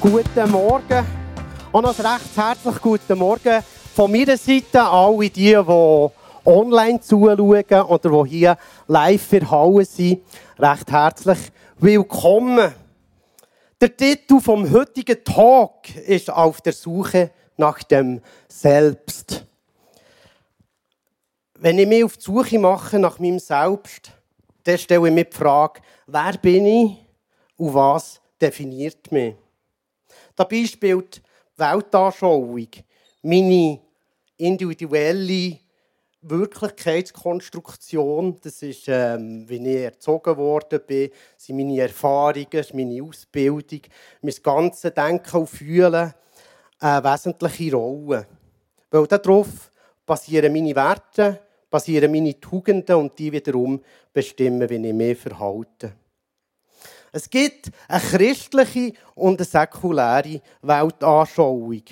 Guten Morgen. Und ein recht herzlich guten Morgen von meiner Seite alle die, die online zuschauen oder die hier live verhauen sind. Recht herzlich willkommen. Der Titel vom heutigen Tag ist auf der Suche nach dem Selbst. Wenn ich mich auf die Suche mache nach meinem Selbst, dann stelle ich mir die Frage, wer bin ich und was definiert mich? Dabei spielt die Weltanschauung meine individuelle Wirklichkeitskonstruktion, das ist, ähm, wie ich erzogen worden bin, sind meine Erfahrungen, meine Ausbildung, mein ganzes Denken und Fühlen eine wesentliche Rolle. Weil darauf basieren meine Werte, basieren meine Tugenden und die wiederum bestimmen, wie ich mich verhalte. Es gibt eine christliche und eine säkuläre Weltanschauung.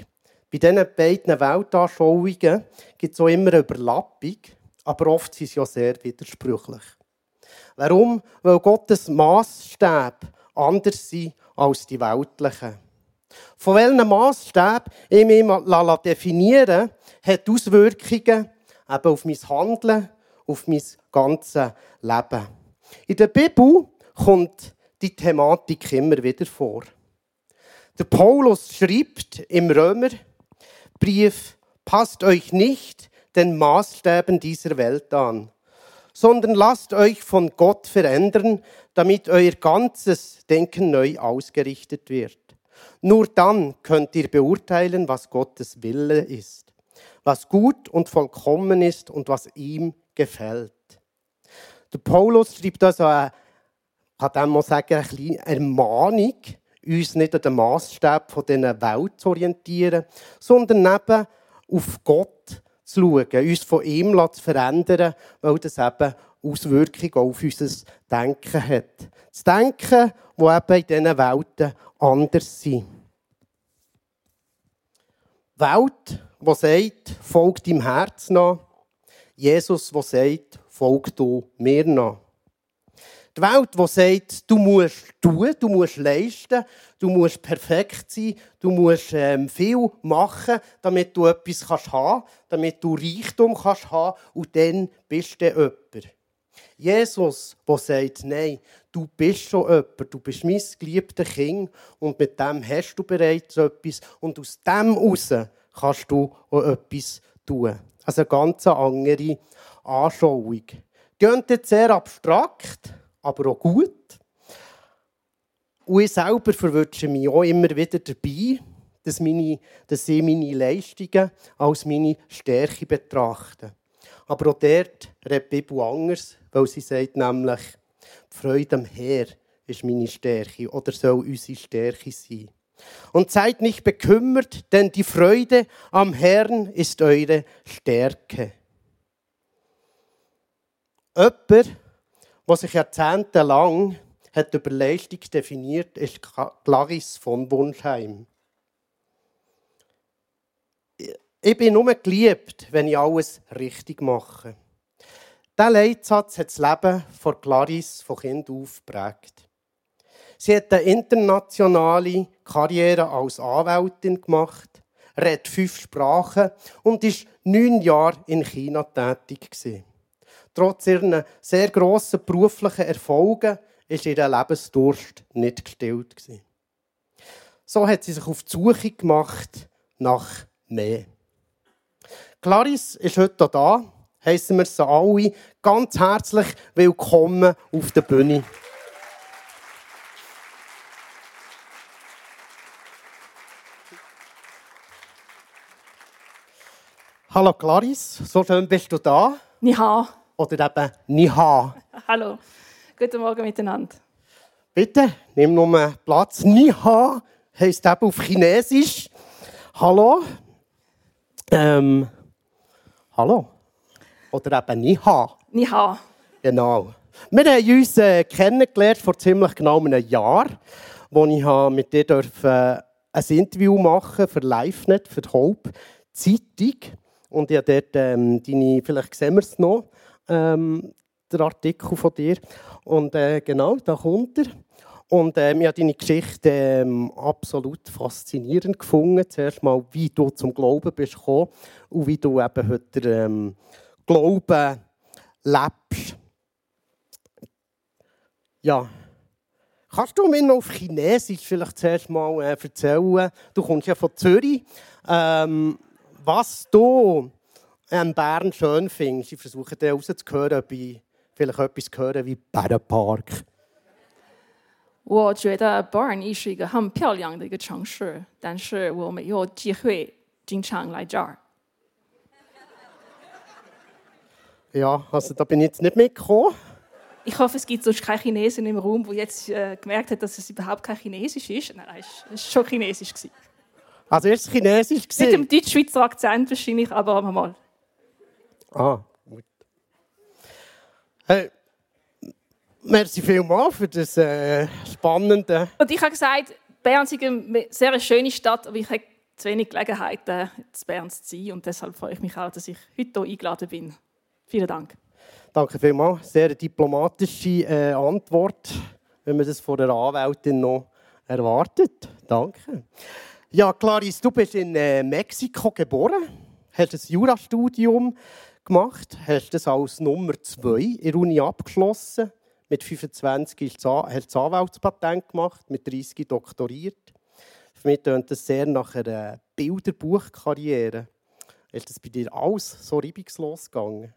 Bei diesen beiden Weltanschauungen gibt es auch immer eine Überlappung, aber oft sind sie ja sehr widersprüchlich. Warum? Weil Gottes Maßstäbe anders sind als die weltlichen. Von welchen Maßstäben ich mich definieren hat Auswirkungen eben auf mein Handeln, auf mein ganzes Leben. In der Bibel kommt die Thematik immer wieder vor. Der Paulus schreibt im Römerbrief, passt euch nicht den Maßstäben dieser Welt an, sondern lasst euch von Gott verändern, damit euer ganzes Denken neu ausgerichtet wird. Nur dann könnt ihr beurteilen, was Gottes Wille ist, was gut und vollkommen ist und was ihm gefällt. Der Paulus schreibt also kann dem mal sagen, eine kleine Ermahnung, uns nicht an den Maßstab dieser Welt zu orientieren, sondern eben auf Gott zu schauen, uns von ihm zu verändern, weil das eben Auswirkungen auf unser Denken hat. Das Denken, das eben in diesen Welten anders sind. Die Welt, die sagt, folgt deinem Herz nach. Jesus, der sagt, folg du mir nach. Die Welt, die sagt, du musst tun, du musst leisten, du musst perfekt sein, du musst ähm, viel machen, damit du etwas kannst haben damit du Reichtum kannst haben und dann bist du jemand. Jesus, der sagt, nein, du bist schon jemand, du bist mein geliebter Kind und mit dem hast du bereits etwas und aus dem heraus kannst du auch etwas tun. Also eine ganz andere Anschauung. Klingt jetzt sehr abstrakt, aber auch gut. Und ich selber verwünsche mich auch immer wieder dabei, dass, meine, dass ich meine Leistungen als meine Stärke betrachte. Aber auch dort redet die Bibel anders, weil sie sagt nämlich, die Freude am Herr ist meine Stärke oder soll unsere Stärke sein. Und seid nicht bekümmert, denn die Freude am Herrn ist eure Stärke. Jemand, was sich jahrzehntelang hat über Leistung definiert, ist Clarisse von Wunschheim. Ich bin nur geliebt, wenn ich alles richtig mache. Dieser Leitsatz hat das Leben von Clarisse von Kind auf geprägt. Sie hat eine internationale Karriere als Anwältin gemacht, redet fünf Sprachen und ist neun Jahre in China tätig gewesen. Trotz ihrer sehr grossen beruflichen Erfolge ist ihr Lebensdurst nicht gestillt. So hat sie sich auf die Suche gemacht nach mehr. Clarisse ist heute da. Heissen wir sie alle ganz herzlich willkommen auf der Bühne. Hallo Clarisse, so schön bist du da. Niha. Oder eben Niha. Hallo, guten Morgen miteinander. Bitte, nimm nur Platz. Niha heisst eben auf Chinesisch. Hallo. Ähm, hallo. Oder eben Niha. Niha. Genau. Wir haben uns äh, kennengelernt vor ziemlich genau einem Jahr, wo ich mit dir durfte, äh, ein Interview machen für LiveNet, für die Hope Zeitung. Und ich habe dort ähm, deine, vielleicht sehen wir es noch, ähm, der Artikel von dir. Und äh, genau, da kommt er. Und äh, ich habe deine Geschichte ähm, absolut faszinierend gefunden. Zuerst mal, wie du zum Glauben bist gekommen und wie du eben heute ähm, Glauben lebst. Ja. Kannst du mir noch auf Chinesisch vielleicht zuerst mal äh, erzählen? Du kommst ja von Zürich. Ähm, was du an Bern schön findest. Ich versuche dann rauszuhören, ob ich vielleicht etwas höre wie Bärenpark. 我觉得 Barney 是一个很漂亮的一个城市，但是我没有机会经常来这儿。 Ja, also da bin ich jetzt nicht mitgekommen. Ich hoffe, es gibt sonst keine Chinesen im Raum, die jetzt äh, gemerkt hat, dass es überhaupt kein Chinesisch ist. Nein, nein, es war schon Chinesisch. Gewesen. Also erst Chinesisch Mit gesehen. dem deutsch-schweizer Akzent wahrscheinlich, aber mal. Ah, gut. Hey, merci vielmals für das äh, spannende. Und ich habe gesagt, Bern ist eine sehr schöne Stadt, aber ich habe zu wenig Gelegenheiten, in Bern zu sein. Und deshalb freue ich mich auch, dass ich heute hier eingeladen bin. Vielen Dank. Danke vielmals. Sehr diplomatische äh, Antwort, wenn man das von der Anwältin noch erwartet. Danke. Ja, Clarice, du bist in äh, Mexiko geboren, hast ein Jurastudium gemacht, hast das als Nummer 2 in der Uni abgeschlossen. Mit 25 hast du Anwaltspatent gemacht, mit 30 doktoriert. Für mich tönt das sehr nach einer Bilderbuchkarriere. Ist das bei dir alles so reibungslos gegangen?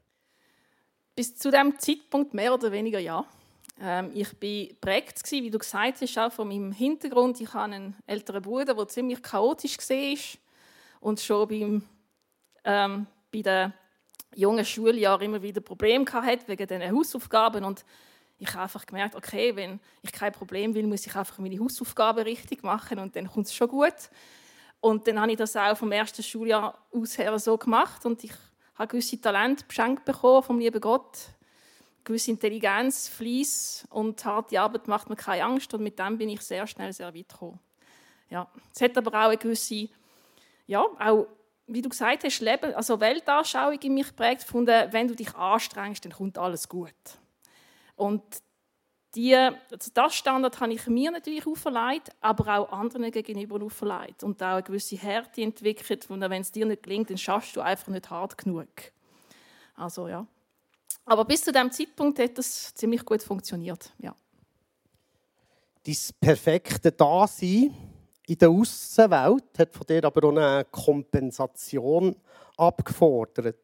Bis zu dem Zeitpunkt mehr oder weniger ja. Ähm, ich war geprägt, wie du gesagt hast, auch von meinem Hintergrund. Ich habe einen älteren Bruder, der ziemlich chaotisch war und schon beim, ähm, bei den jungen Schuljahren immer wieder Probleme hatte wegen diesen Hausaufgaben. Und ich habe einfach gemerkt, okay, wenn ich kein Problem will, muss ich einfach meine Hausaufgaben richtig machen und dann kommt es schon gut. Und dann habe ich das auch vom ersten Schuljahr aus her so gemacht und ich habe gewisse Talente geschenkt bekommen vom lieben Gott. Gewisse Intelligenz, Fleiss und harte Arbeit macht mir keine Angst und mit dem bin ich sehr schnell sehr weit gekommen. Ja. Es hat aber auch eine gewisse, ja, auch, wie du gesagt hast, Leben, also Weltanschauung in mich geprägt, gefunden, wenn du dich anstrengst, dann kommt alles gut. Und die, also das Standard habe ich mir natürlich auferlegt, aber auch anderen gegenüber auferlegt. Und auch eine gewisse Härte entwickelt, und wenn es dir nicht gelingt, dann schaffst du einfach nicht hart genug. Also ja. Aber bis zu dem Zeitpunkt hat das ziemlich gut funktioniert. Ja. Dein perfekte Dasein in der Außenwelt hat von dir aber auch eine Kompensation abgefordert.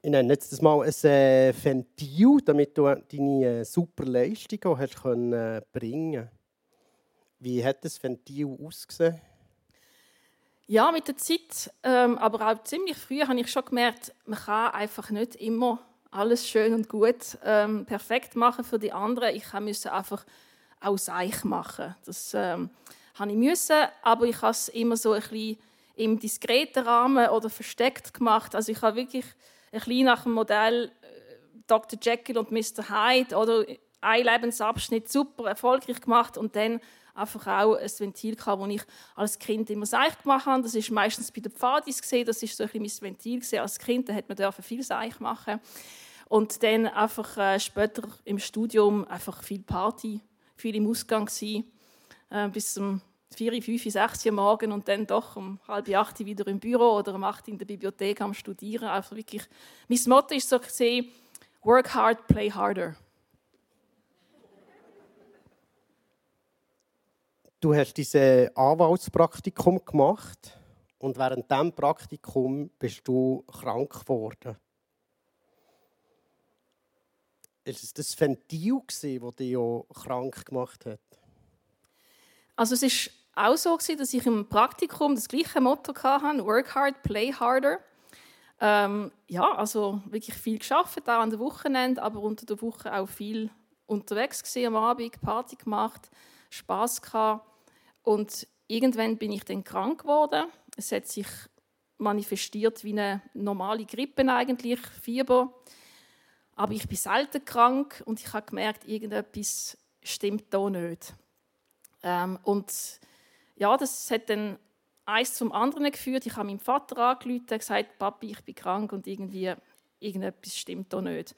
Ich nenne jetzt das mal ein äh, Ventil, damit du deine äh, super Leistungen hast können, äh, bringen Wie hat das Ventil ausgesehen? Ja, mit der Zeit, ähm, aber auch ziemlich früh habe ich schon gemerkt, man kann einfach nicht immer alles schön und gut ähm, perfekt machen für die anderen. Ich musste einfach auch Seich machen. Das ähm, habe ich müssen, aber ich habe es immer so ein bisschen im diskreten Rahmen oder versteckt gemacht. Also ich habe wirklich ein bisschen nach dem Modell äh, Dr. Jekyll und Mr. Hyde oder ein Lebensabschnitt super erfolgreich gemacht und dann einfach auch ein Ventil gehabt, wo ich als Kind immer Seich gemacht habe. Das ist meistens bei den Pfadis gesehen, das ist so ein mein Ventil gesehen. Als Kind hat man dürfen viel Seich machen und dann einfach äh, später im Studium einfach viel Party, viel im Ausgang gewesen, äh, bis um 4, 5, 6 Uhr morgen und dann doch um halb acht wieder im Büro oder um 8 in der Bibliothek am Studieren. Also wirklich, mein Motto ist so gesehen, work hard, play harder. Du hast dieses Anwaltspraktikum gemacht und während diesem Praktikum bist du krank geworden. Ist es das Ventil, das dich auch krank gemacht hat? Also es ist auch so, dass ich im Praktikum das gleiche Motto hatte, work hard, play harder. Ähm, ja, also wirklich viel geschafft, auch an den Wochenenden, aber unter der Woche auch viel unterwegs gewesen, am Abend, Party gemacht, Spaß gehabt. Und irgendwann bin ich dann krank geworden. Es hat sich manifestiert wie eine normale Grippe eigentlich, Fieber. Aber ich bin selten krank und ich habe gemerkt, irgendetwas stimmt da nicht. Ähm, und ja, das hat dann eins zum anderen geführt. Ich habe meinem Vater angerufen und gesagt, Papi, ich bin krank und irgendwie irgendetwas stimmt da nicht.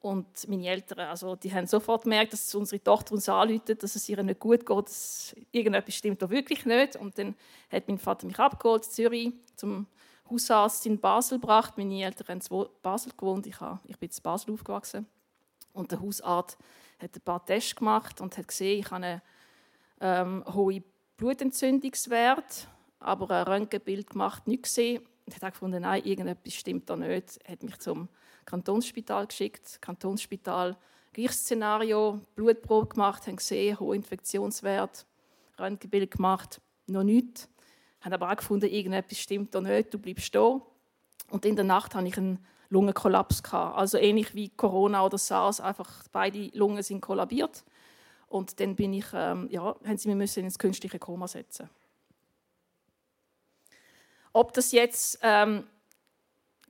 Und meine Eltern, also die haben sofort gemerkt, dass unsere Tochter uns anruft, dass es ihr nicht gut geht, dass irgendetwas stimmt da wirklich nicht. Und dann hat mein Vater mich abgeholt Zürich zum Hausarzt in Basel gebracht. Meine Eltern haben in Basel gewohnt, ich, ich bin in Basel aufgewachsen. Und der Hausarzt hat ein paar Tests gemacht und hat gesehen, ich habe einen ähm, hohen Blutentzündungswert, aber ein Röntgenbild gemacht, nicht gesehen. Und hat gefunden, nein, irgendetwas stimmt da nicht. Er hat mich zum Kantonsspital geschickt. Kantonsspital, gleiches Szenario, Blutprobe gemacht, haben gesehen, hoher Infektionswert, Röntgenbild gemacht, noch nichts. Haben aber auch gefunden, irgendetwas stimmt da nicht, du bleibst da. Und in der Nacht hatte ich einen Lungenkollaps. Also ähnlich wie Corona oder SARS, einfach beide Lungen sind kollabiert. Und dann bin ich, ähm, ja, haben sie mich ins künstliche Koma setzen. Ob das jetzt ähm,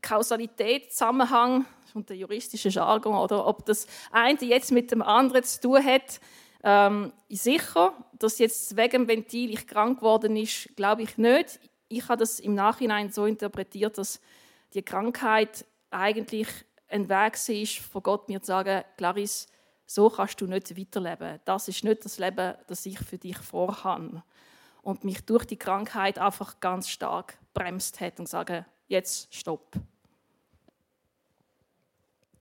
Kausalität, Zusammenhang und der juristische Jargon oder ob das eine jetzt mit dem anderen zu tun hat, ähm, sicher, dass jetzt wegen dem Ventil ich krank geworden ist, glaube ich nicht. Ich habe das im Nachhinein so interpretiert, dass die Krankheit eigentlich ein Weg ist, von Gott mir zu sagen, Clarice, so kannst du nicht weiterleben. Das ist nicht das Leben, das ich für dich vorhabe. Und mich durch die Krankheit einfach ganz stark bremst hat und sagen, jetzt stopp.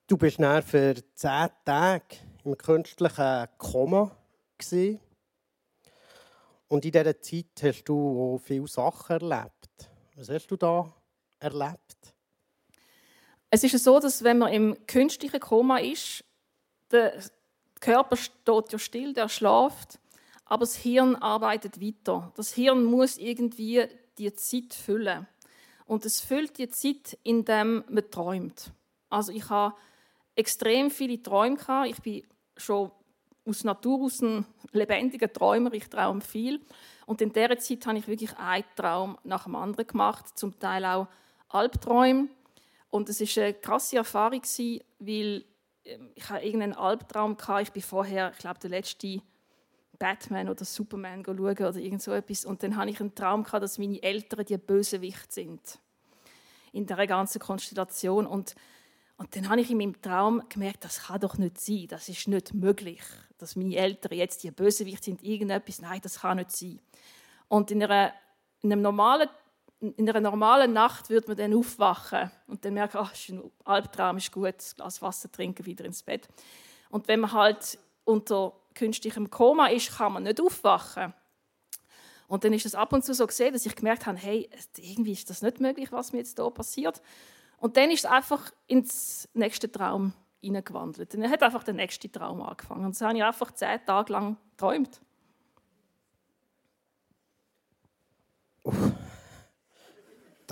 Du bist dann für zehn Tage im künstlichen Koma. Und in dieser Zeit hast du auch viele Sachen erlebt. Was hast du da erlebt? Es ist so, dass wenn man im künstlichen Koma ist, der Körper steht ja still, der schläft, aber das Hirn arbeitet weiter. Das Hirn muss irgendwie die Zeit füllen. Und es füllt die Zeit, indem man träumt. Also ich habe extrem viele Träume gehabt. Ich bin schon aus Natur aus ein lebendiger Träumer. Ich träume viel. Und in dieser Zeit habe ich wirklich einen Traum nach dem anderen gemacht, zum Teil auch Albträume. Und es war eine krasse Erfahrung, weil ich hatte irgendeinen Albtraum hatte. Ich bin vorher, ich glaube, der letzte Batman oder Superman schauen oder irgend so etwas. Und dann hatte ich einen Traum gehabt, dass meine Eltern die Bösewicht sind in der ganzen Konstellation. Und und dann habe ich in meinem Traum gemerkt, das kann doch nicht sein, das ist nicht möglich, dass meine Eltern jetzt die Bösewicht sind, irgendetwas, nein, das kann nicht sein. Und in einer, in einem normalen, in einer normalen Nacht würde man dann aufwachen und dann merken, ach, ist ein Albtraum, ist gut, ein Glas Wasser trinken, wieder ins Bett. Und wenn man halt unter künstlichem Koma ist, kann man nicht aufwachen. Und dann ist es ab und zu so gesehen, dass ich gemerkt habe, hey, irgendwie ist das nicht möglich, was mir jetzt hier passiert. Und dann ist es einfach ins nächste Traum hineingewandelt. dann hat einfach der nächste Traum angefangen. Und so habe ich einfach zehn Tage lang geträumt.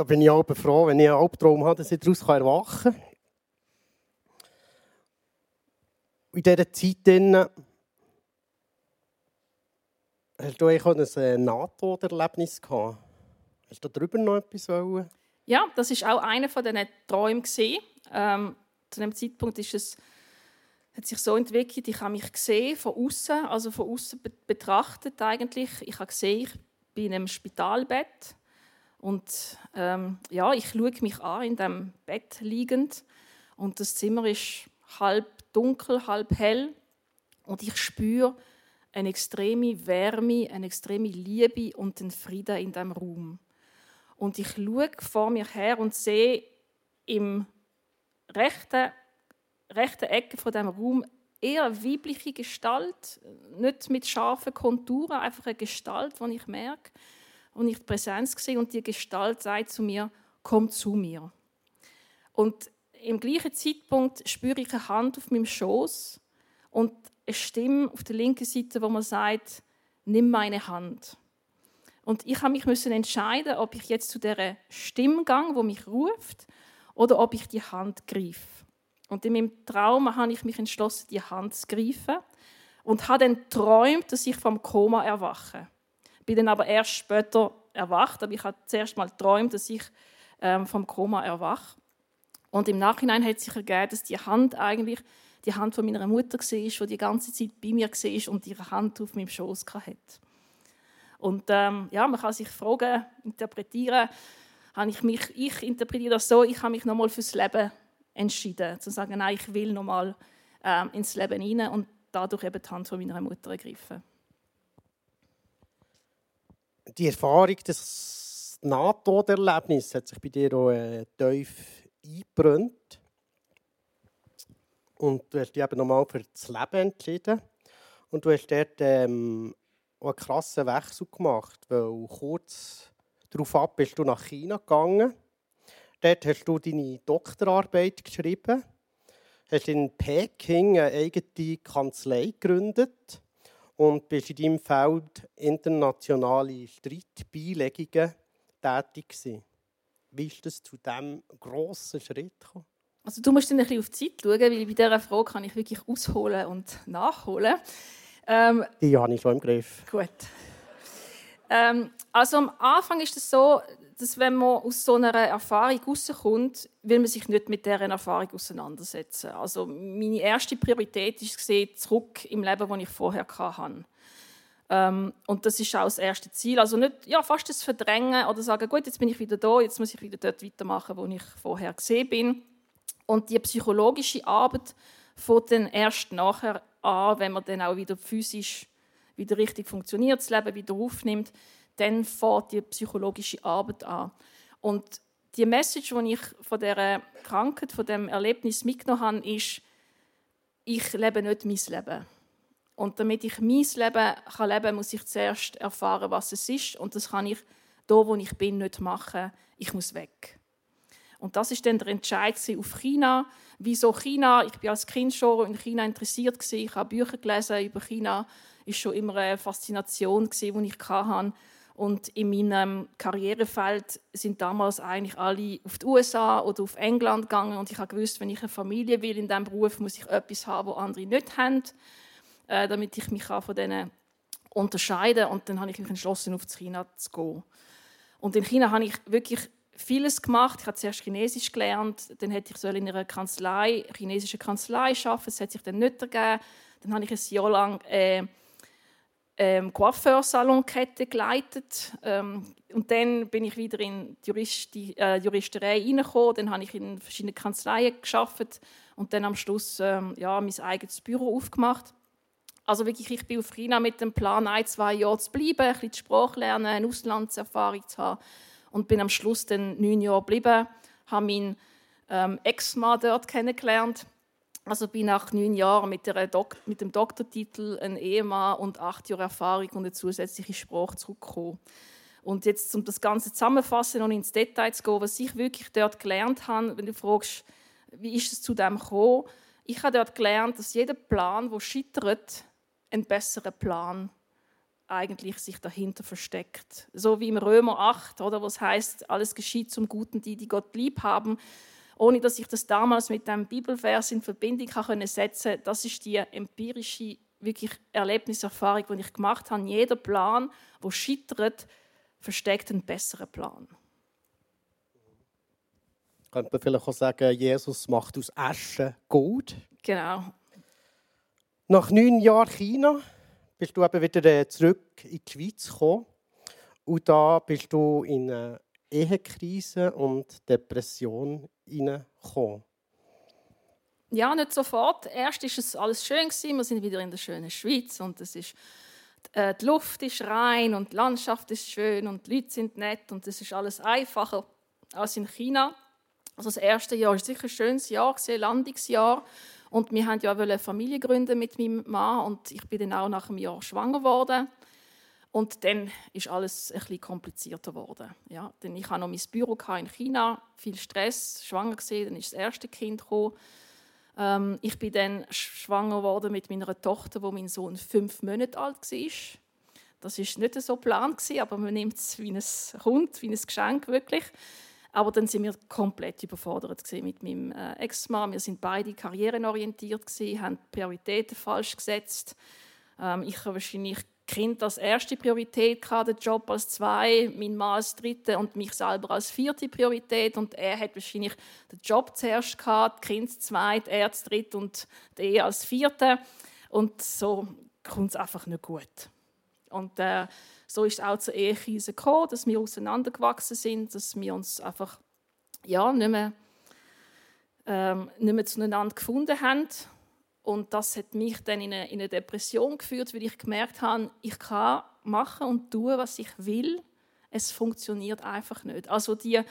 Da bin ich auch froh, wenn ich einen Albtraum habe, dass ich daraus erwachen kann. In dieser Zeit drin, hast du eigentlich ein äh, Nahtoderlebnis gehabt? Hast du darüber noch etwas wollen? Ja, das ist auch einer von diesen Träumen ähm, zu dem Zeitpunkt ist es hat sich so entwickelt, ich habe mich gesehen von außen, also von außen betrachtet eigentlich. Ich habe gesehen, ich bin in einem Spitalbett und ähm, ja, ich schaue mich an in dem Bett liegend und das Zimmer ist halb dunkel, halb hell und ich spüre eine extreme Wärme, eine extreme Liebe und den Frieden in dem Raum. Und ich schaue vor mir her und sehe im rechten, rechten Ecke von dem Raum eher weibliche Gestalt, nicht mit scharfen Konturen, einfach eine Gestalt, die ich merke, und ich die Präsenz sehe und die Gestalt sagt zu mir, komm zu mir. Und im gleichen Zeitpunkt spüre ich eine Hand auf meinem Schoß und eine Stimme auf der linken Seite, wo man sagt, nimm meine Hand. Und ich habe mich entscheiden, ob ich jetzt zu der Stimme gehe, wo mich ruft, oder ob ich die Hand greife. Und in meinem Traum habe ich mich entschlossen, die Hand zu greifen und habe dann geträumt, dass ich vom Koma erwache. Bin dann aber erst später erwacht, aber ich habe zuerst mal geträumt, dass ich ähm, vom Koma erwache. Und im Nachhinein hat sich ergeben, dass die Hand eigentlich die Hand von meiner Mutter war, die die ganze Zeit bei mir war und ihre Hand auf meinem Schoß hatte. Und ähm, ja, man kann sich fragen, interpretieren, habe ich mich, ich interpretiere das so, ich habe mich nochmal fürs Leben entschieden, zu sagen, nein, ich will nochmal ähm, ins Leben hinein und dadurch eben die Hand von meiner Mutter ergreifen. Die Erfahrung, das Nahtoderlebnis hat sich bei dir auch äh, tief eingebrannt. Und du hast dich eben nochmal für das Leben entschieden. Und du hast dort ähm, einen krassen Wechsel gemacht, weil kurz darauf ab bist du nach China gegangen. Dort hast du deine Doktorarbeit geschrieben, hast in Peking eine eigene Kanzlei gegründet und bist in deinem Feld internationale Streitbeilegungen tätig gewesen. Wie ist das zu diesem grossen Schritt gekommen? Also du musst dann ein bisschen auf die Zeit schauen, weil bei dieser Frage kann ich wirklich ausholen und nachholen. Ähm, die habe ich schon im Griff. Gut. Ähm, also am Anfang ist es so, dass wenn man aus so einer Erfahrung rauskommt, will man sich nicht mit dieser Erfahrung auseinandersetzen. Also meine erste Priorität ist gesehen zurück im Leben, das ich vorher hatte. Ähm, und das ist auch das erste Ziel. Also nicht ja, fast das Verdrängen oder sagen, gut, jetzt bin ich wieder da, jetzt muss ich wieder dort weitermachen, wo ich vorher gesehen bin. Und die psychologische Arbeit fängt dann erst nachher an, wenn man dann auch wieder physisch wieder richtig funktioniert, das Leben wieder aufnimmt, dann fängt die psychologische Arbeit an. Und die Message, die ich von dieser Krankheit, von dem Erlebnis mitgenommen habe, ist, ich lebe nicht mein Leben. Und damit ich mein Leben kann leben kann, muss ich zuerst erfahren, was es ist. Und das kann ich da, wo ich bin, nicht machen. Ich muss weg. Und das ist dann der Entscheid auf China. Wieso China? Ich bin als Kind schon in China interessiert Ich habe Bücher gelesen über China. Ist schon immer eine Faszination die ich hatte. Und in meinem Karrierefeld sind damals eigentlich alle auf die USA oder auf England gegangen. Und ich gewusst, wenn ich eine Familie will in diesem Beruf, muss ich etwas haben, was andere nicht haben, äh, damit ich mich von denen unterscheiden kann. Und dann habe ich mich entschlossen, auf China zu gehen. Und in China habe ich wirklich vieles gemacht. Ich habe zuerst Chinesisch gelernt, dann hätte ich in einer Kanzlei, chinesische Kanzlei arbeiten. Das hat sich dann nicht ergeben. Dann habe ich ein Jahr lang äh, ähm, Coiffeursalonkette geleitet ähm, und dann bin ich wieder in die Juristi, äh, Juristerei reingekommen. Dann habe ich in verschiedenen Kanzleien geschafft und dann am Schluss ähm, ja, mein eigenes Büro aufgemacht. Also wirklich, ich bin auf China mit dem Plan, ein, zwei Jahre zu bleiben, ein bisschen die Sprache lernen, eine Auslandserfahrung zu haben und bin am Schluss dann neun Jahre geblieben, habe meinen ähm, Ex-Mann dort kennengelernt. Also bin nach neun Jahren mit, Dok mit dem Doktortitel, ein Ehemann und acht Jahre Erfahrung und eine zusätzliche Sprache zurückgekommen. Und jetzt, um das Ganze zusammenzufassen und ins Detail zu gehen, was ich wirklich dort gelernt habe, wenn du fragst, wie ist es zu dem gekommen? Ich habe dort gelernt, dass jeder Plan, der scheitert, ein besserer Plan eigentlich sich dahinter versteckt. So wie im Römer 8, oder, was heißt, alles geschieht zum Guten, die, die Gott lieb haben. Ohne dass ich das damals mit einem Bibelvers in Verbindung können setzen Das ist die empirische wirklich Erlebniserfahrung, die ich gemacht habe. Jeder Plan, wo scheitert, versteckt einen besseren Plan. Könnte man vielleicht auch sagen, Jesus macht aus Asche Gold. Genau. Nach neun Jahren China bist du eben wieder äh, zurück in die Schweiz gekommen. Und da bist du in eine Ehekrise und Depression hineingekommen. Ja, nicht sofort. Erst war es alles schön Wir sind wieder in der schönen Schweiz und es ist äh, die Luft ist rein und die Landschaft ist schön und die Leute sind nett und es ist alles einfacher als in China. Also das erste Jahr war sicher ein schönes Jahr, ein Landungsjahr. Und wir wollten ja eine Familie gründen mit meinem Mann und ich bin dann auch nach einem Jahr schwanger geworden. Und dann ist alles bisschen komplizierter geworden. Ja, denn ich hatte noch mein Büro in China, viel Stress, schwanger gesehen, dann ist das erste Kind gekommen. Ähm, ich bin dann schwanger geworden mit meiner Tochter, wo mein Sohn fünf Monate alt war. Das ist nicht so geplant, aber man nimmt es wie ein Hund, wie ein Geschenk wirklich. Aber dann sind wir komplett überfordert mit meinem äh, Ex-Mann. Wir sind beide karrierenorientiert haben Prioritäten falsch gesetzt. Ähm, ich habe wahrscheinlich Kind als erste Priorität gehabt, den Job als zwei, mein Mann als dritte und mich selber als vierte Priorität. Und er hat wahrscheinlich den Job zuerst gehabt, Kind als zweit, er als dritt und die Ehe als vierte. Und so kommt es einfach nicht gut. Und äh, so ist es auch zur Ehekrise gekommen, dass wir auseinandergewachsen sind, dass wir uns einfach ja, nicht mehr ähm, nicht mehr zueinander gefunden haben. Und das hat mich dann in eine, in eine Depression geführt, weil ich gemerkt habe, ich kann machen und tun, was ich will. Es funktioniert einfach nicht. Also die,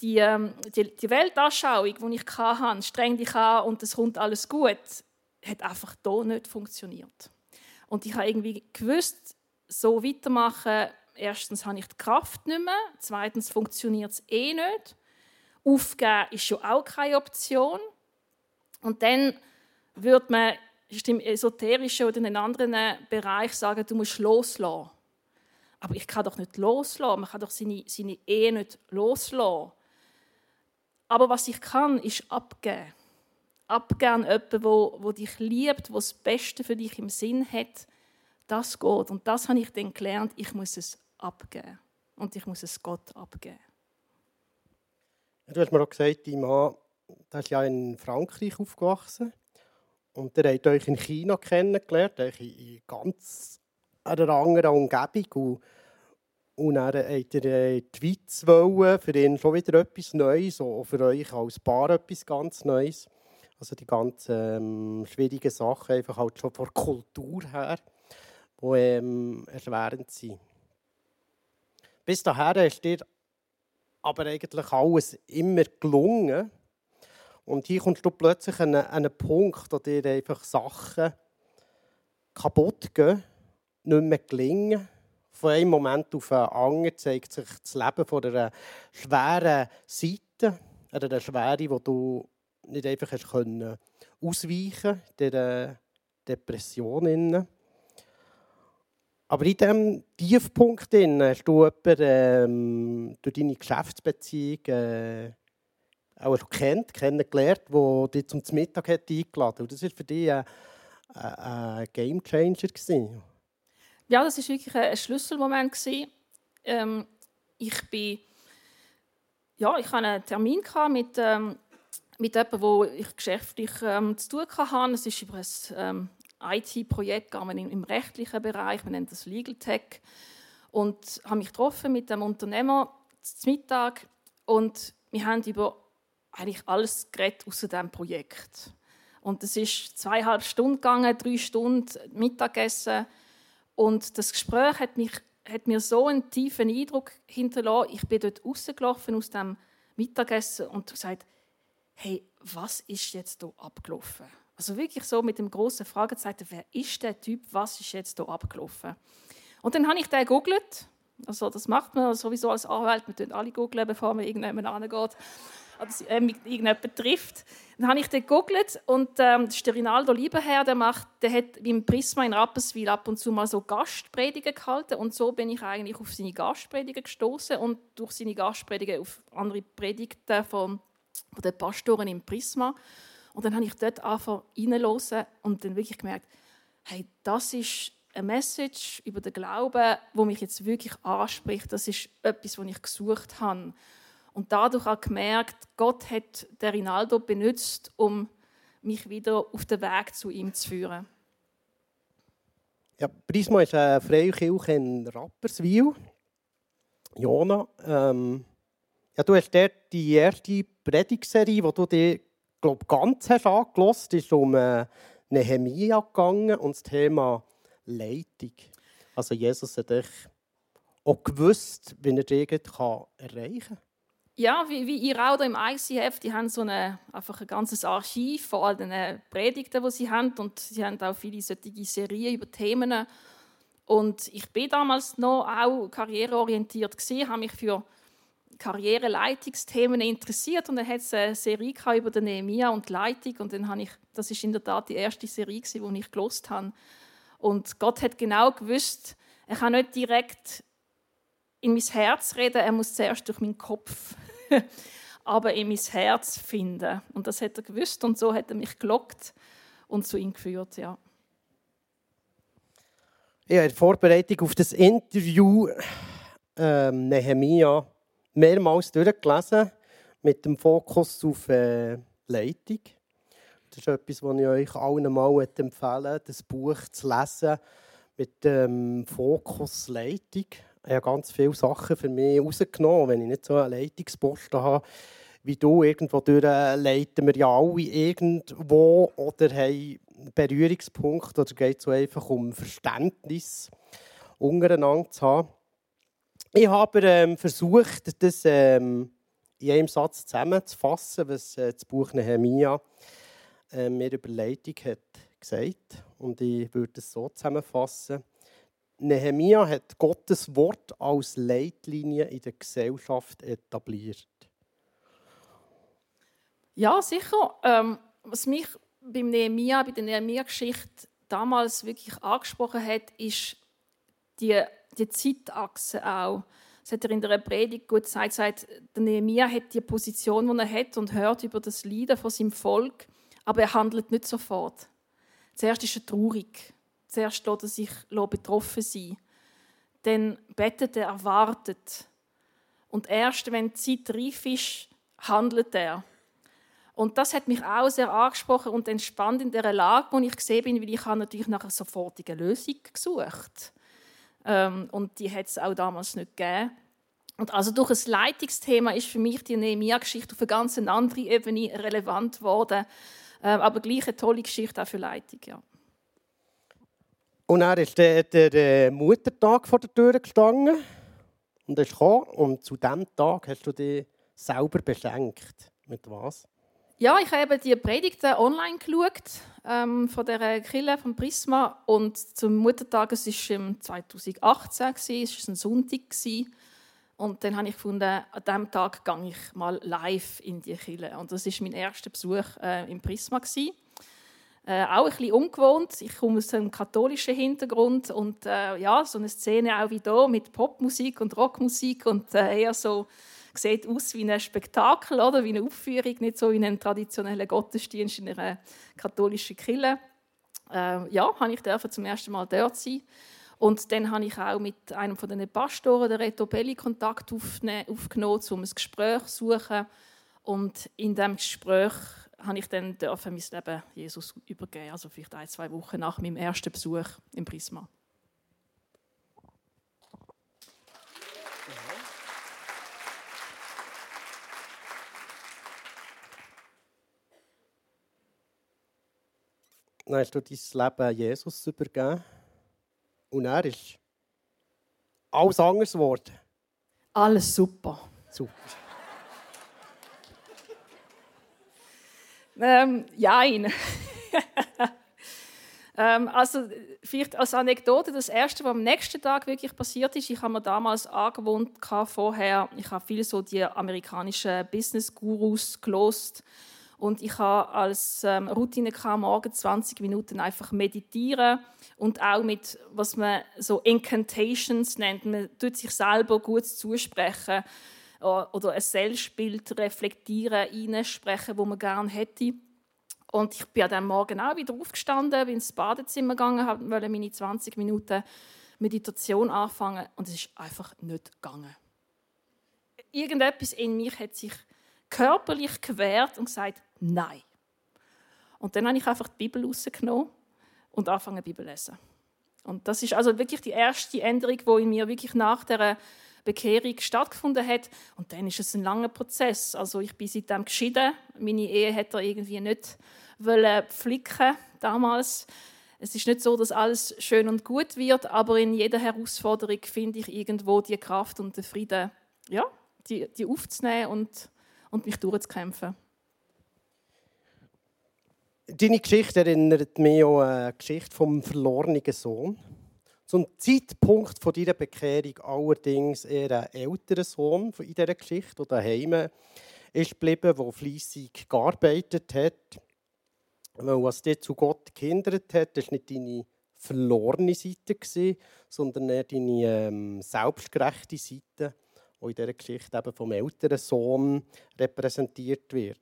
die, ähm, die, die Weltanschauung, die ich hatte, streng dich an und es kommt alles gut, hat einfach hier nicht funktioniert. Und ich habe irgendwie gewusst, so weitermachen, erstens habe ich die Kraft nicht mehr, zweitens funktioniert es eh nicht. Aufgeben ist schon auch keine Option. Und dann würde man im esoterischen oder in einem anderen Bereich sagen, du musst loslassen. Aber ich kann doch nicht loslassen. Man kann doch seine, seine Ehe nicht loslassen. Aber was ich kann, ist abgeben. Abgeben an jemanden, wo, wo dich liebt, wo das Beste für dich im Sinn hat. Das geht. Und das habe ich dann gelernt. Ich muss es abgeben. Und ich muss es Gott abgeben. Du hast mir auch gesagt, dein Mann ist ja in Frankreich aufgewachsen. Und ihr habt euch in China kennengelernt, in ganz einer anderen Umgebung. Und, dann habt ihr äh, die Schweiz wollen, für ihn schon wieder etwas Neues, auch für euch als Paar etwas ganz Neues. Also die ganz ähm, schwierigen Sachen, einfach halt schon von der Kultur her, die ähm, erschwerend sind. Bis dahin ist dir aber eigentlich alles immer gelungen. Und hier kommst du plötzlich an einen, Punkt, wo dir einfach Sachen kaputt gehen, nicht mehr gelingen. Von einem Moment auf den anderen zeigt sich das Leben von einer schweren Seite, einer Schwere, die du nicht einfach hast können ausweichen dieser Depression. Aber in diesem Tiefpunkt hast du jemanden ähm, durch deine Geschäftsbeziehung äh, auch kennt, kennengelernt, der dich zum Mittag hat eingeladen hat. Das war für dich ein, ein, ein Game Changer. Ja, das war wirklich ein Schlüsselmoment. Ähm, ich bin ja, ich hatte einen Termin mit, ähm, mit jemandem, wo ich geschäftlich ähm, zu tun hatte. Es ist über ein ähm, IT-Projekt im, im rechtlichen Bereich, wir nennen das Legal Tech. Und habe mich getroffen mit dem Unternehmer zum Mittag und wir haben über eigentlich alles geredet außer diesem Projekt. Und es ist zweieinhalb Stunden gegangen, drei Stunden Mittagessen. Und das Gespräch hat, mich, hat mir so einen tiefen Eindruck hinterlassen. Ich bin dort rausgelaufen aus dem Mittagessen und gesagt, hey, was ist jetzt hier abgelaufen? Also wirklich so mit dem großen Fragezeichen, wer ist der Typ, was ist jetzt hier abgelaufen? Und dann habe ich den gegoogelt. Also das macht man sowieso als Anwalt, man tut alle googeln, bevor man irgendjemand angeht oder äh, irgendjemand trifft. Dann habe ich den gegoogelt und ähm, das ist der Rinaldo Lieberherr, der, macht, der hat im Prisma in Rapperswil ab und zu mal so Gastpredigen gehalten und so bin ich eigentlich auf seine Gastpredigen gestoßen und durch seine Gastpredigen auf andere Predigten von, von den Pastoren im Prisma. Und dann habe ich dort angefangen reinzuhören und dann wirklich gemerkt, hey, das ist eine Message über den Glauben, wo mich jetzt wirklich anspricht. Das ist etwas, was ich gesucht habe. Und dadurch auch gemerkt, Gott hat den Rinaldo benutzt, um mich wieder auf den Weg zu ihm zu führen. Ja, Prisma ist eine freie Kirche in Rapperswil. Jona, ähm, ja, du hast dort die erste Predigserie, die du dir glaub, ganz hast hast, ist um äh, Nehemia gegangen und das Thema Leitung. Also Jesus hat dich auch gewusst, wie er dich erreichen kann ja, wie, wie ihr auch im ICF, die haben so eine, einfach ein ganzes Archiv von all den Predigten, die sie haben. Und sie haben auch viele solche Serien über Themen. Und ich bin damals noch auch karriereorientiert gewesen, habe mich für Karriereleitungsthemen interessiert und dann hat es eine Serie über den Nehemia und die Leitung und dann habe ich, das ist in der Tat die erste Serie, die ich gelost habe. Und Gott hat genau gewusst, er kann nicht direkt in mein Herz reden, er muss zuerst durch meinen Kopf, aber in mein Herz finden. Und das hat er gewusst und so hat er mich gelockt und zu ihm geführt, ja. Ja, in Vorbereitung auf das Interview ähm, Nehemia mehrmals durchgelesen mit dem Fokus auf äh, Leitung. Das ist etwas, was ich euch allen mal empfehlen das Buch zu lesen mit dem Fokus Leitung. Ich habe ganz viele Sachen für mich rausgenommen, wenn ich nicht so einen Leitungsposten habe wie du, irgendwo leiten wir ja alle irgendwo oder haben Berührungspunkt oder geht es so einfach um Verständnis untereinander zu haben. Ich habe ähm, versucht, das ähm, in einem Satz zusammenzufassen, was äh, das Buch Nehemia äh, mir über Leitung hat gesagt. Und ich würde es so zusammenfassen. Nehemia hat Gottes Wort als Leitlinie in der Gesellschaft etabliert. Ja, sicher. Ähm, was mich beim Nehemia, bei der Nehemia-Geschichte damals wirklich angesprochen hat, ist die, die Zeitachse auch. Das hat er in der Predigt gut gesagt. sagt, der Nehemia hat die Position, die er hat und hört über das Leiden von seinem Volk, aber er handelt nicht sofort. Zuerst ist er traurig. Zuerst lässt er sich betroffen sein. Dann betet er, erwartet. Und erst, wenn die Zeit reif ist, handelt er. Und das hat mich auch sehr angesprochen und entspannt in der Lage, wo ich gesehen bin, weil ich habe natürlich nach einer sofortigen Lösung gesucht. Ähm, und die hat es auch damals nicht gegeben. Und also durch ein Leitungsthema ist für mich die Nehemia-Geschichte auf eine ganz andere Ebene relevant geworden. Ähm, aber gleich eine tolle Geschichte auch für Leitung, ja. Und dann ist der, der, der Muttertag vor der Tür gestanden und ist gekommen. Und zu diesem Tag hast du dich selber beschenkt. Mit was? Ja, ich habe die Predigten online geschaut, ähm, von der Kille vom Prisma und zum Muttertag, es war 2018, es war ein Sonntag. Und dann habe ich gefunden, an diesem Tag gehe ich mal live in die Kille. Und das war mein erster Besuch äh, im Prisma. Äh, auch ein bisschen ungewohnt. Ich komme aus einem katholischen Hintergrund und äh, ja, so eine Szene auch wie hier mit Popmusik und Rockmusik und äh, eher so sieht aus wie ein Spektakel oder wie eine Aufführung, nicht so wie ein traditioneller Gottesdienst in einer katholischen Kirche. Äh, ja, habe ich zum ersten Mal dort sein. Und dann habe ich auch mit einem von den Pastoren, der Reto Belli, Kontakt aufgenommen, um ein Gespräch zu suchen. Und in diesem Gespräch habe ich dann dürfen mein Leben Jesus übergeben, also vielleicht ein, zwei Wochen nach meinem ersten Besuch im Prisma. Dann hast du dein Leben Jesus übergeben. Und er ist alles anders geworden. Alles super. Super. Ähm, jein. ähm, also, vielleicht als Anekdote, das Erste, was am nächsten Tag wirklich passiert ist, ich habe mir damals angewohnt, vorher, ich habe viele so die amerikanischen Business-Gurus gelost und ich habe als ähm, Routine morgen 20 Minuten einfach meditieren und auch mit, was man so Incantations nennt. Man tut sich selber gut zusprechen oder ein Selbstbild reflektieren, reinsprechen, wo man gerne hätte. Und ich bin an Morgen auch wieder aufgestanden, bin ins Badezimmer gegangen, wollte meine 20 Minuten Meditation anfangen und es ist einfach nicht gegangen. Irgendetwas in mir hat sich körperlich gewehrt und gesagt, nein. Und dann habe ich einfach die Bibel rausgenommen und angefangen, die Bibel zu lesen. Und das ist also wirklich die erste Änderung, die in mir wirklich nach der Bekehrung stattgefunden hat. Und dann ist es ein langer Prozess. Also ich bin seitdem geschieden. Meine Ehe hat er irgendwie nicht flicken damals. Es ist nicht so, dass alles schön und gut wird, aber in jeder Herausforderung finde ich irgendwo die Kraft und den Frieden, ja, die, die aufzunehmen und und mich durchzukämpfen. Deine Geschichte erinnert mich an eine Geschichte vom verlorenen Sohn. Zum Zeitpunkt von deiner Bekehrung allerdings eher ein älterer Sohn in dieser Geschichte, der daheim ist geblieben, der fleissig gearbeitet hat. Weil was dich zu Gott gehindert hat, war nicht deine verlorene Seite, sondern eher deine ähm, selbstgerechte Seite die in dieser Geschichte eben vom älteren Sohn repräsentiert wird.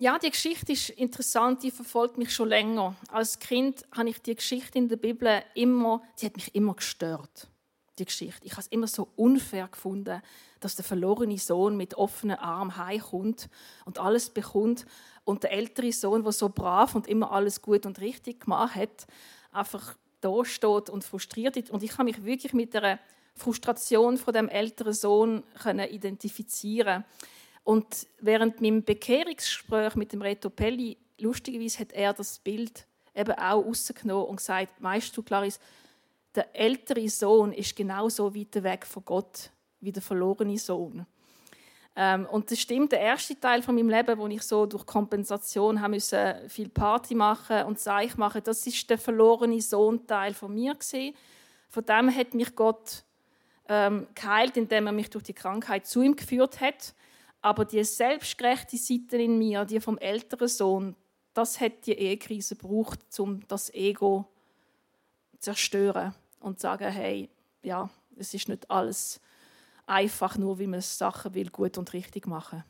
Ja, die Geschichte ist interessant, die verfolgt mich schon länger. Als Kind habe ich die Geschichte in der Bibel immer, die hat mich immer gestört. Die Geschichte. Ich habe es immer so unfair gefunden, dass der verlorene Sohn mit offenen Armen heimkommt und alles bekommt und der ältere Sohn, der so brav und immer alles gut und richtig gemacht hat, einfach da steht und frustriert ist. Und ich habe mich wirklich mit der Frustration von dem älteren Sohn identifizieren. Und während meinem Bekehrungsgespräch mit dem Reto Pelli, lustigerweise hat er das Bild eben auch rausgenommen und gesagt, weißt du, Clarice, der ältere Sohn ist genauso weit weg von Gott wie der verlorene Sohn. Ähm, und das stimmt, der erste Teil von meinem Leben, wo ich so durch Kompensation haben müssen, viel Party machen und Seich machen, das ist der verlorene Sohn-Teil von mir gewesen. Von dem hat mich Gott ähm, geheilt, indem er mich durch die Krankheit zu ihm geführt hat. Aber die selbstgerechte Seite in mir, die vom älteren Sohn, das hat die Ehekrise gebraucht, um das Ego zu zerstören und zu sagen, hey, ja, es ist nicht alles einfach nur, wie man Sachen will, gut und richtig machen.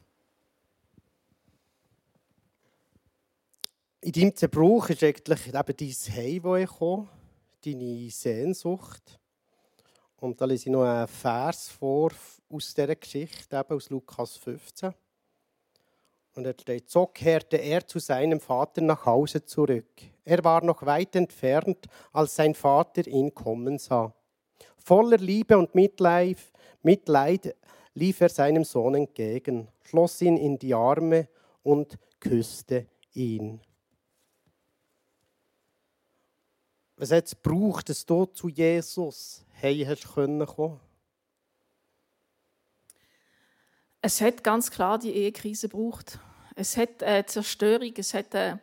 In deinem Zerbruch ist eigentlich eben dein Heim, das kam, deine Sehnsucht. Und da lese ich noch einen Vers vor aus dieser Geschichte, eben aus Lukas 15. Und er steht, so kehrte er zu seinem Vater nach Hause zurück. Er war noch weit entfernt, als sein Vater ihn kommen sah. Voller Liebe und Mitleid, Mitleid lief er seinem Sohn entgegen, schloss ihn in die Arme und küsste ihn. Was hat es gebraucht, dass du zu Jesus hey hast kommen Es hat ganz klar die Ehekrise gebraucht. Es hat eine Zerstörung, es hat eine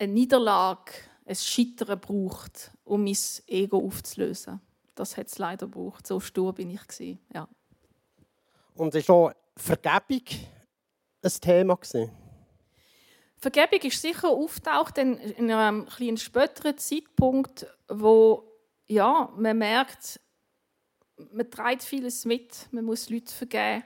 Niederlage, ein Scheitern gebraucht, um mein Ego aufzulösen. Das hat es leider gebraucht. So stur bin ich. Ja. Und ist auch Vergebung ein Thema? Vergebung ist sicher auftaucht in einem kleinen späteren Zeitpunkt, wo ja, man merkt, man trägt vieles mit, man muss Leute vergeben.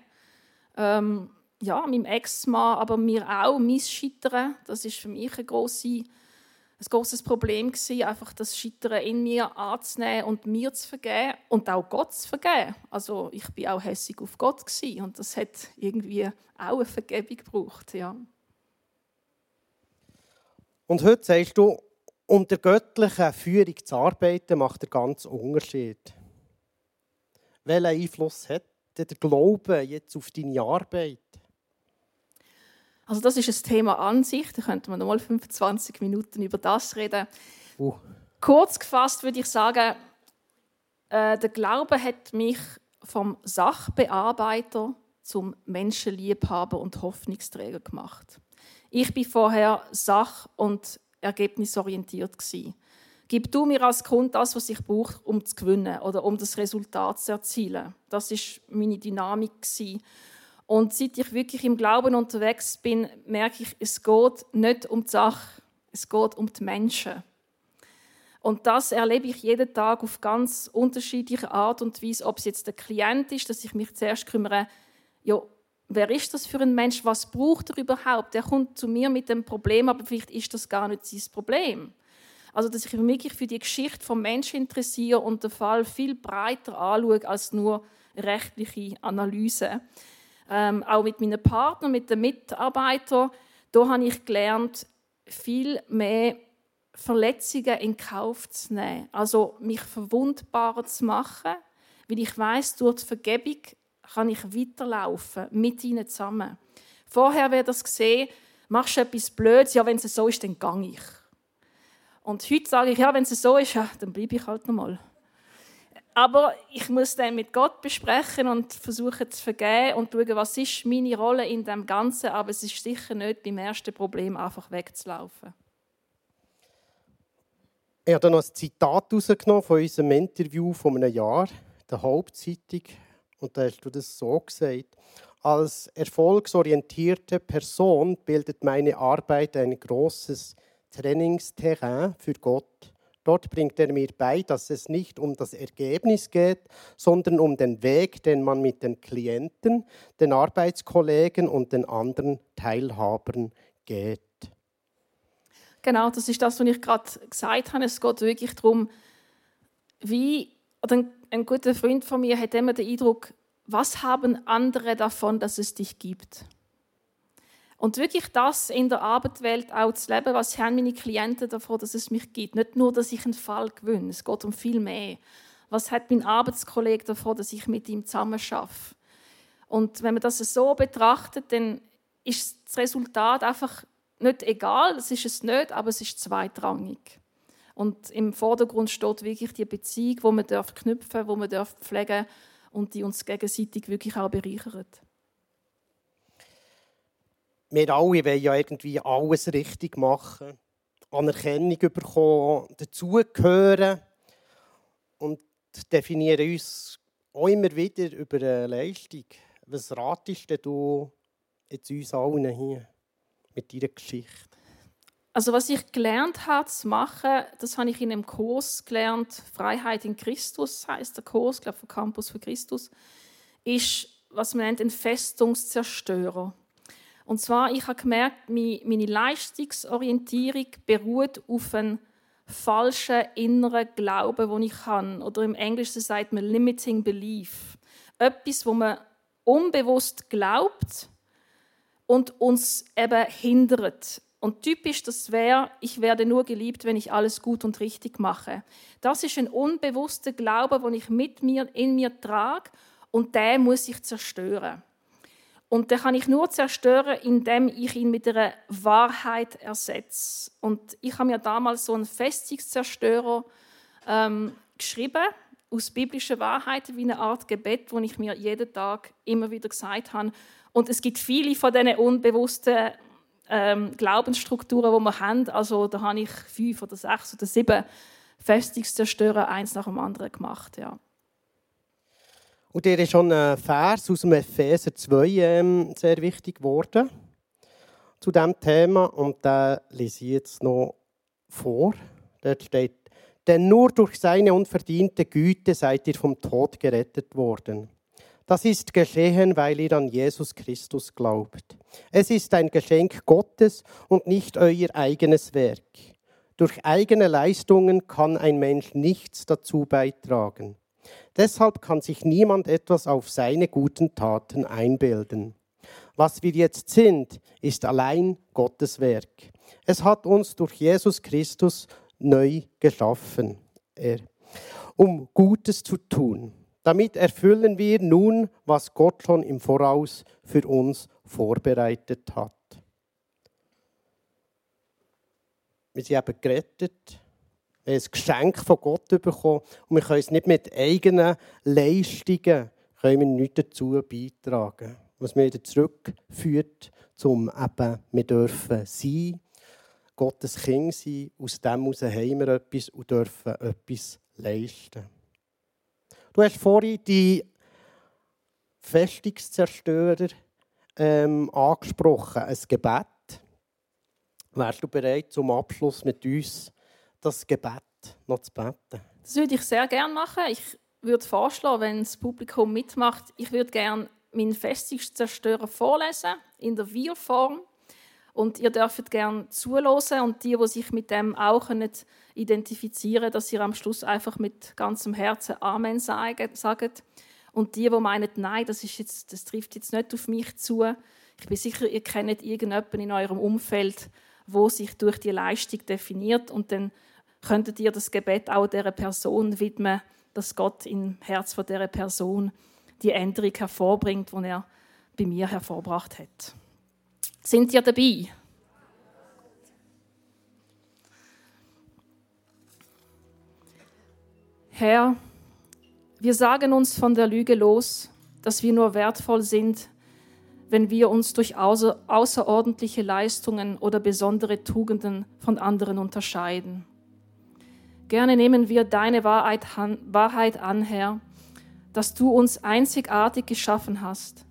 Ähm, ja, meinem Ex-Mann, aber mir auch, mein Scheitern, das ist für mich ein, grosse, ein grosses Problem gewesen, einfach das Scheitern in mir anzunehmen und mir zu vergeben und auch Gott zu vergeben. Also ich bin auch hässig auf Gott gewesen, und das hat irgendwie auch eine Vergebung gebraucht, ja. Und heute sagst du, unter göttlicher Führung zu arbeiten, macht einen ganz Unterschied. Welchen Einfluss hat der Glaube jetzt auf deine Arbeit? Also das ist ein Thema an sich. Da könnte man noch mal 25 Minuten über das reden. Uh. Kurz gefasst würde ich sagen, äh, der Glaube hat mich vom Sachbearbeiter zum Menschenliebhaber und Hoffnungsträger gemacht. Ich bin vorher sach- und ergebnisorientiert. Gib du mir als Kunde das, was ich brauche, um zu gewinnen oder um das Resultat zu erzielen. Das ist meine Dynamik. Und seit ich wirklich im Glauben unterwegs bin, merke ich, es geht nicht um die Sache, es geht um die Menschen. Und das erlebe ich jeden Tag auf ganz unterschiedliche Art und Weise, ob es jetzt der Klient ist, dass ich mich zuerst kümmere, ja, wer ist das für ein Mensch, was braucht er überhaupt? Der kommt zu mir mit dem Problem, aber vielleicht ist das gar nicht sein Problem. Also, dass ich mich wirklich für die Geschichte vom Menschen interessiere und den Fall viel breiter anschaue als nur rechtliche Analyse. Ähm, auch mit meinen Partnern, mit den Mitarbeitern, da habe ich gelernt, viel mehr Verletzungen in Kauf zu nehmen. Also mich verwundbarer zu machen, weil ich weiß, durch die Vergebung kann ich weiterlaufen mit ihnen zusammen. Vorher wäre das gesehen, machst du etwas Blödes, ja, wenn es so ist, dann gang ich. Und heute sage ich, ja, wenn es so ist, ja, dann bleibe ich halt nochmal. Aber ich muss dann mit Gott besprechen und versuchen zu vergeben und schauen, was ist meine Rolle in dem Ganzen. Aber es ist sicher nicht beim ersten Problem einfach wegzulaufen. Ich habe noch ein Zitat herausgenommen von unserem Interview von einem Jahr, der Hauptzeitung. Und da hast du das so gesagt. Als erfolgsorientierte Person bildet meine Arbeit ein großes Trainingsterrain für Gott. Dort bringt er mir bei, dass es nicht um das Ergebnis geht, sondern um den Weg, den man mit den Klienten, den Arbeitskollegen und den anderen Teilhabern geht. Genau, das ist das, was ich gerade gesagt habe. Es geht wirklich darum, wie oder ein guter Freund von mir hat immer den Eindruck, was haben andere davon, dass es dich gibt? Und wirklich das in der Arbeitswelt auch zu leben, was haben meine Klienten davon, dass es mich gibt. Nicht nur, dass ich einen Fall gewinne, es geht um viel mehr. Was hat mein Arbeitskollege davon, dass ich mit ihm zusammen arbeite? Und wenn man das so betrachtet, dann ist das Resultat einfach nicht egal, es ist es nicht, aber es ist zweitrangig. Und im Vordergrund steht wirklich die Beziehung, wo man darf knüpfen, wo man darf pflegen und die uns gegenseitig wirklich auch bereichert. Wir alle wollen ja irgendwie alles richtig machen, Anerkennung bekommen, dazugehören und definieren uns auch immer wieder über eine Leistung. Was ratest du jetzt uns allen hier mit deiner Geschichte? Also was ich gelernt habe zu machen, das habe ich in einem Kurs gelernt, Freiheit in Christus heißt der Kurs, ich glaube vom Campus für Christus, ist, was man nennt, ein Festungszerstörer. Und zwar, ich habe gemerkt, meine Leistungsorientierung beruht auf einem falschen inneren Glauben, den ich habe. Oder im Englischen sagt man limiting belief. Etwas, wo man unbewusst glaubt und uns eben hindert. Und typisch das wäre, ich werde nur geliebt, wenn ich alles gut und richtig mache. Das ist ein unbewusster Glaube, den ich mit mir in mir trage und der muss ich zerstören. Und den kann ich nur zerstören, indem ich ihn mit einer Wahrheit ersetze. Und ich habe mir damals so einen Festungszerstörer ähm, geschrieben aus biblischen Wahrheiten wie eine Art Gebet, wo ich mir jeden Tag immer wieder gesagt habe. Und es gibt viele von diesen unbewussten ähm, Glaubensstrukturen, die wir haben. Also da habe ich fünf oder sechs oder sieben Festungszerstörer eins nach dem anderen gemacht. Ja. Und dir ist schon ein Vers aus dem Epheser 2 ähm, sehr wichtig geworden zu diesem Thema. Und den lese ich jetzt noch vor. Dort steht, denn nur durch seine unverdiente Güte seid ihr vom Tod gerettet worden. Das ist geschehen, weil ihr an Jesus Christus glaubt. Es ist ein Geschenk Gottes und nicht euer eigenes Werk. Durch eigene Leistungen kann ein Mensch nichts dazu beitragen. Deshalb kann sich niemand etwas auf seine guten Taten einbilden. Was wir jetzt sind, ist allein Gottes Werk. Es hat uns durch Jesus Christus neu geschaffen, er, um Gutes zu tun. Damit erfüllen wir nun, was Gott schon im Voraus für uns vorbereitet hat. Wir sind eben gerettet wir haben ein Geschenk von Gott bekommen und wir können es nicht mit eigenen Leistungen können wir nichts dazu beitragen. Was mir wieder zurückführt zum eben, wir dürfen sein, Gottes Kind sein, aus dem heraus haben wir etwas und dürfen etwas leisten. Du hast vorhin die Festungszerstörer ähm, angesprochen, ein Gebet. Wärst du bereit, zum Abschluss mit uns das Gebet noch zu beten? Das würde ich sehr gerne machen. Ich würde vorschlagen, wenn das Publikum mitmacht, ich würde gerne meinen Festungszerstörer vorlesen, in der Wir-Form. Und ihr dürft gerne zuhören und die, die sich mit dem auch identifizieren dass ihr am Schluss einfach mit ganzem Herzen Amen sagen. Und die, die meinen, nein, das, ist jetzt, das trifft jetzt nicht auf mich zu, ich bin sicher, ihr kennt irgendjemanden in eurem Umfeld, wo sich durch die Leistung definiert und dann könntet ihr das Gebet auch der Person widmen, dass Gott im Herz von der Person die Änderung hervorbringt, die er bei mir hervorbracht hat. Sind ihr dabei? Herr, wir sagen uns von der Lüge los, dass wir nur wertvoll sind, wenn wir uns durch außerordentliche Leistungen oder besondere Tugenden von anderen unterscheiden. Gerne nehmen wir deine Wahrheit an, Herr, dass du uns einzigartig geschaffen hast.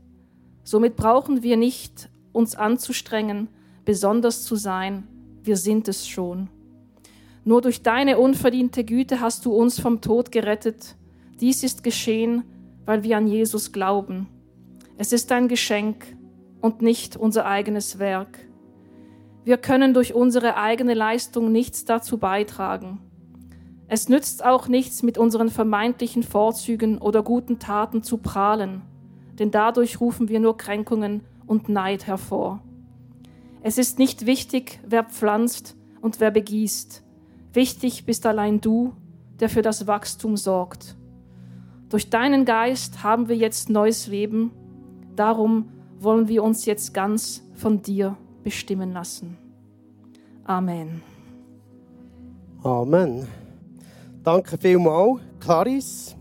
Somit brauchen wir nicht, uns anzustrengen, besonders zu sein. Wir sind es schon. Nur durch deine unverdiente Güte hast du uns vom Tod gerettet. Dies ist geschehen, weil wir an Jesus glauben. Es ist ein Geschenk und nicht unser eigenes Werk. Wir können durch unsere eigene Leistung nichts dazu beitragen. Es nützt auch nichts, mit unseren vermeintlichen Vorzügen oder guten Taten zu prahlen, denn dadurch rufen wir nur Kränkungen und Neid hervor. Es ist nicht wichtig, wer pflanzt und wer begießt. Wichtig bist allein du, der für das Wachstum sorgt. Durch deinen Geist haben wir jetzt neues Leben. darum wollen wir uns jetzt ganz von dir bestimmen lassen. Amen. Amen. Danke vielmals, Clarice.